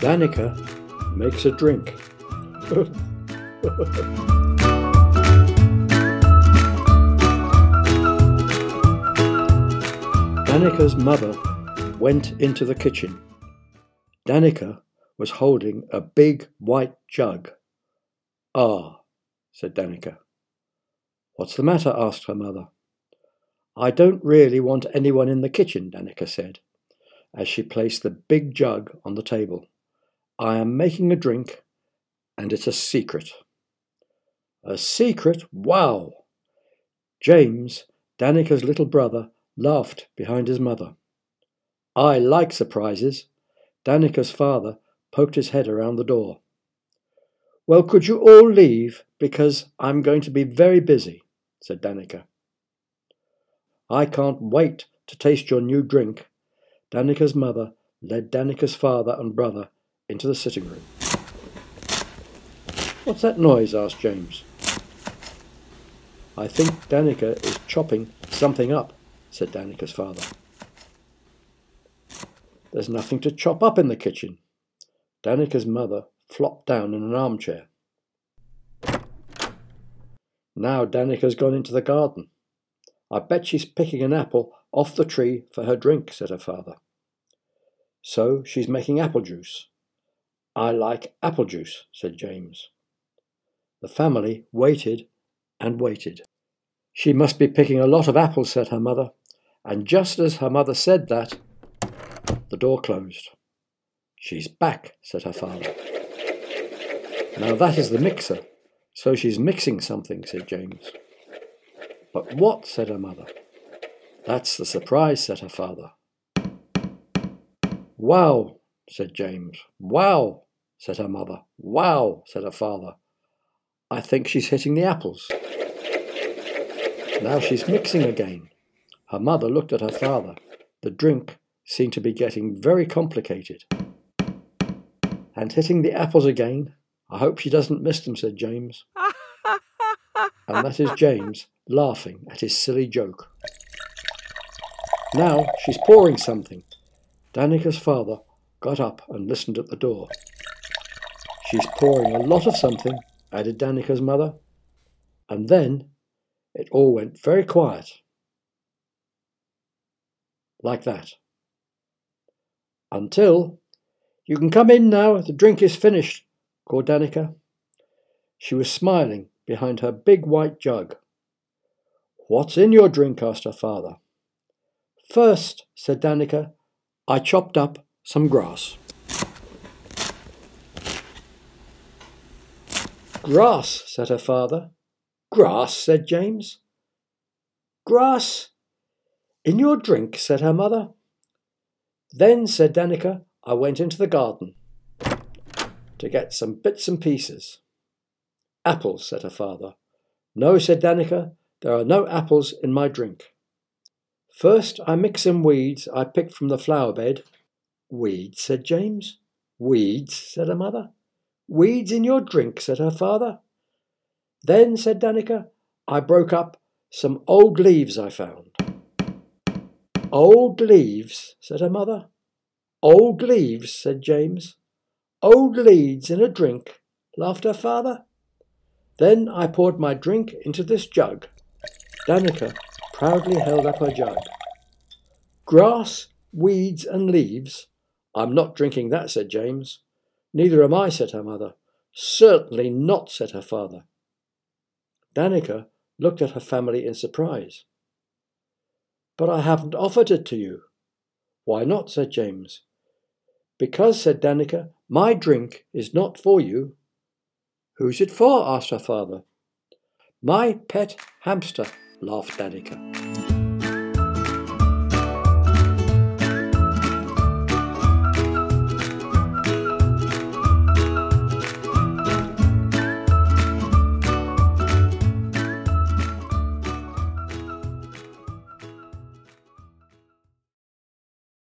Danica makes a drink. Danica's mother went into the kitchen. Danica was holding a big white jug. Ah, said Danica. What's the matter? asked her mother. I don't really want anyone in the kitchen, Danica said, as she placed the big jug on the table. I am making a drink, and it's a secret. A secret? Wow! James, Danica's little brother, laughed behind his mother. I like surprises. Danica's father poked his head around the door. Well, could you all leave, because I'm going to be very busy, said Danica. I can't wait to taste your new drink. Danica's mother led Danica's father and brother into the sitting room. What's that noise? asked James. I think Danica is chopping something up, said Danica's father. There's nothing to chop up in the kitchen. Danica's mother flopped down in an armchair. Now Danica's gone into the garden. I bet she's picking an apple off the tree for her drink, said her father. So she's making apple juice. I like apple juice, said James. The family waited and waited. She must be picking a lot of apples, said her mother, and just as her mother said that, the door closed. She's back, said her father. Now that is the mixer, so she's mixing something, said James. But what? said her mother. That's the surprise, said her father. Wow, said James. Wow, said her mother. Wow, said her father. I think she's hitting the apples. Now she's mixing again. Her mother looked at her father. The drink seemed to be getting very complicated. And hitting the apples again. I hope she doesn't miss them, said James. and that is James laughing at his silly joke. Now she's pouring something. Danica's father got up and listened at the door. She's pouring a lot of something, added Danica's mother. And then it all went very quiet. Like that. Until, you can come in now, the drink is finished, called Danica. She was smiling behind her big white jug. What's in your drink? asked her father. First, said Danica, I chopped up some grass. Grass, said her father. Grass, said James. Grass? In your drink, said her mother. Then, said Danica, I went into the garden to get some bits and pieces. Apples, said her father. No, said Danica, there are no apples in my drink. First, I mix some weeds I picked from the flower bed. Weeds, said James. Weeds, said her mother. Weeds in your drink, said her father. Then, said Danica, I broke up some old leaves I found. Old leaves, said her mother. Old leaves, said James. Old leaves in a drink, laughed her father. Then I poured my drink into this jug. Danica proudly held up her jug. Grass, weeds, and leaves? I'm not drinking that, said James. Neither am I, said her mother. Certainly not, said her father. Danica looked at her family in surprise. But I haven't offered it to you. Why not? said James. Because, said Danica, my drink is not for you. Who's it for? asked her father. My pet hamster, laughed Danica.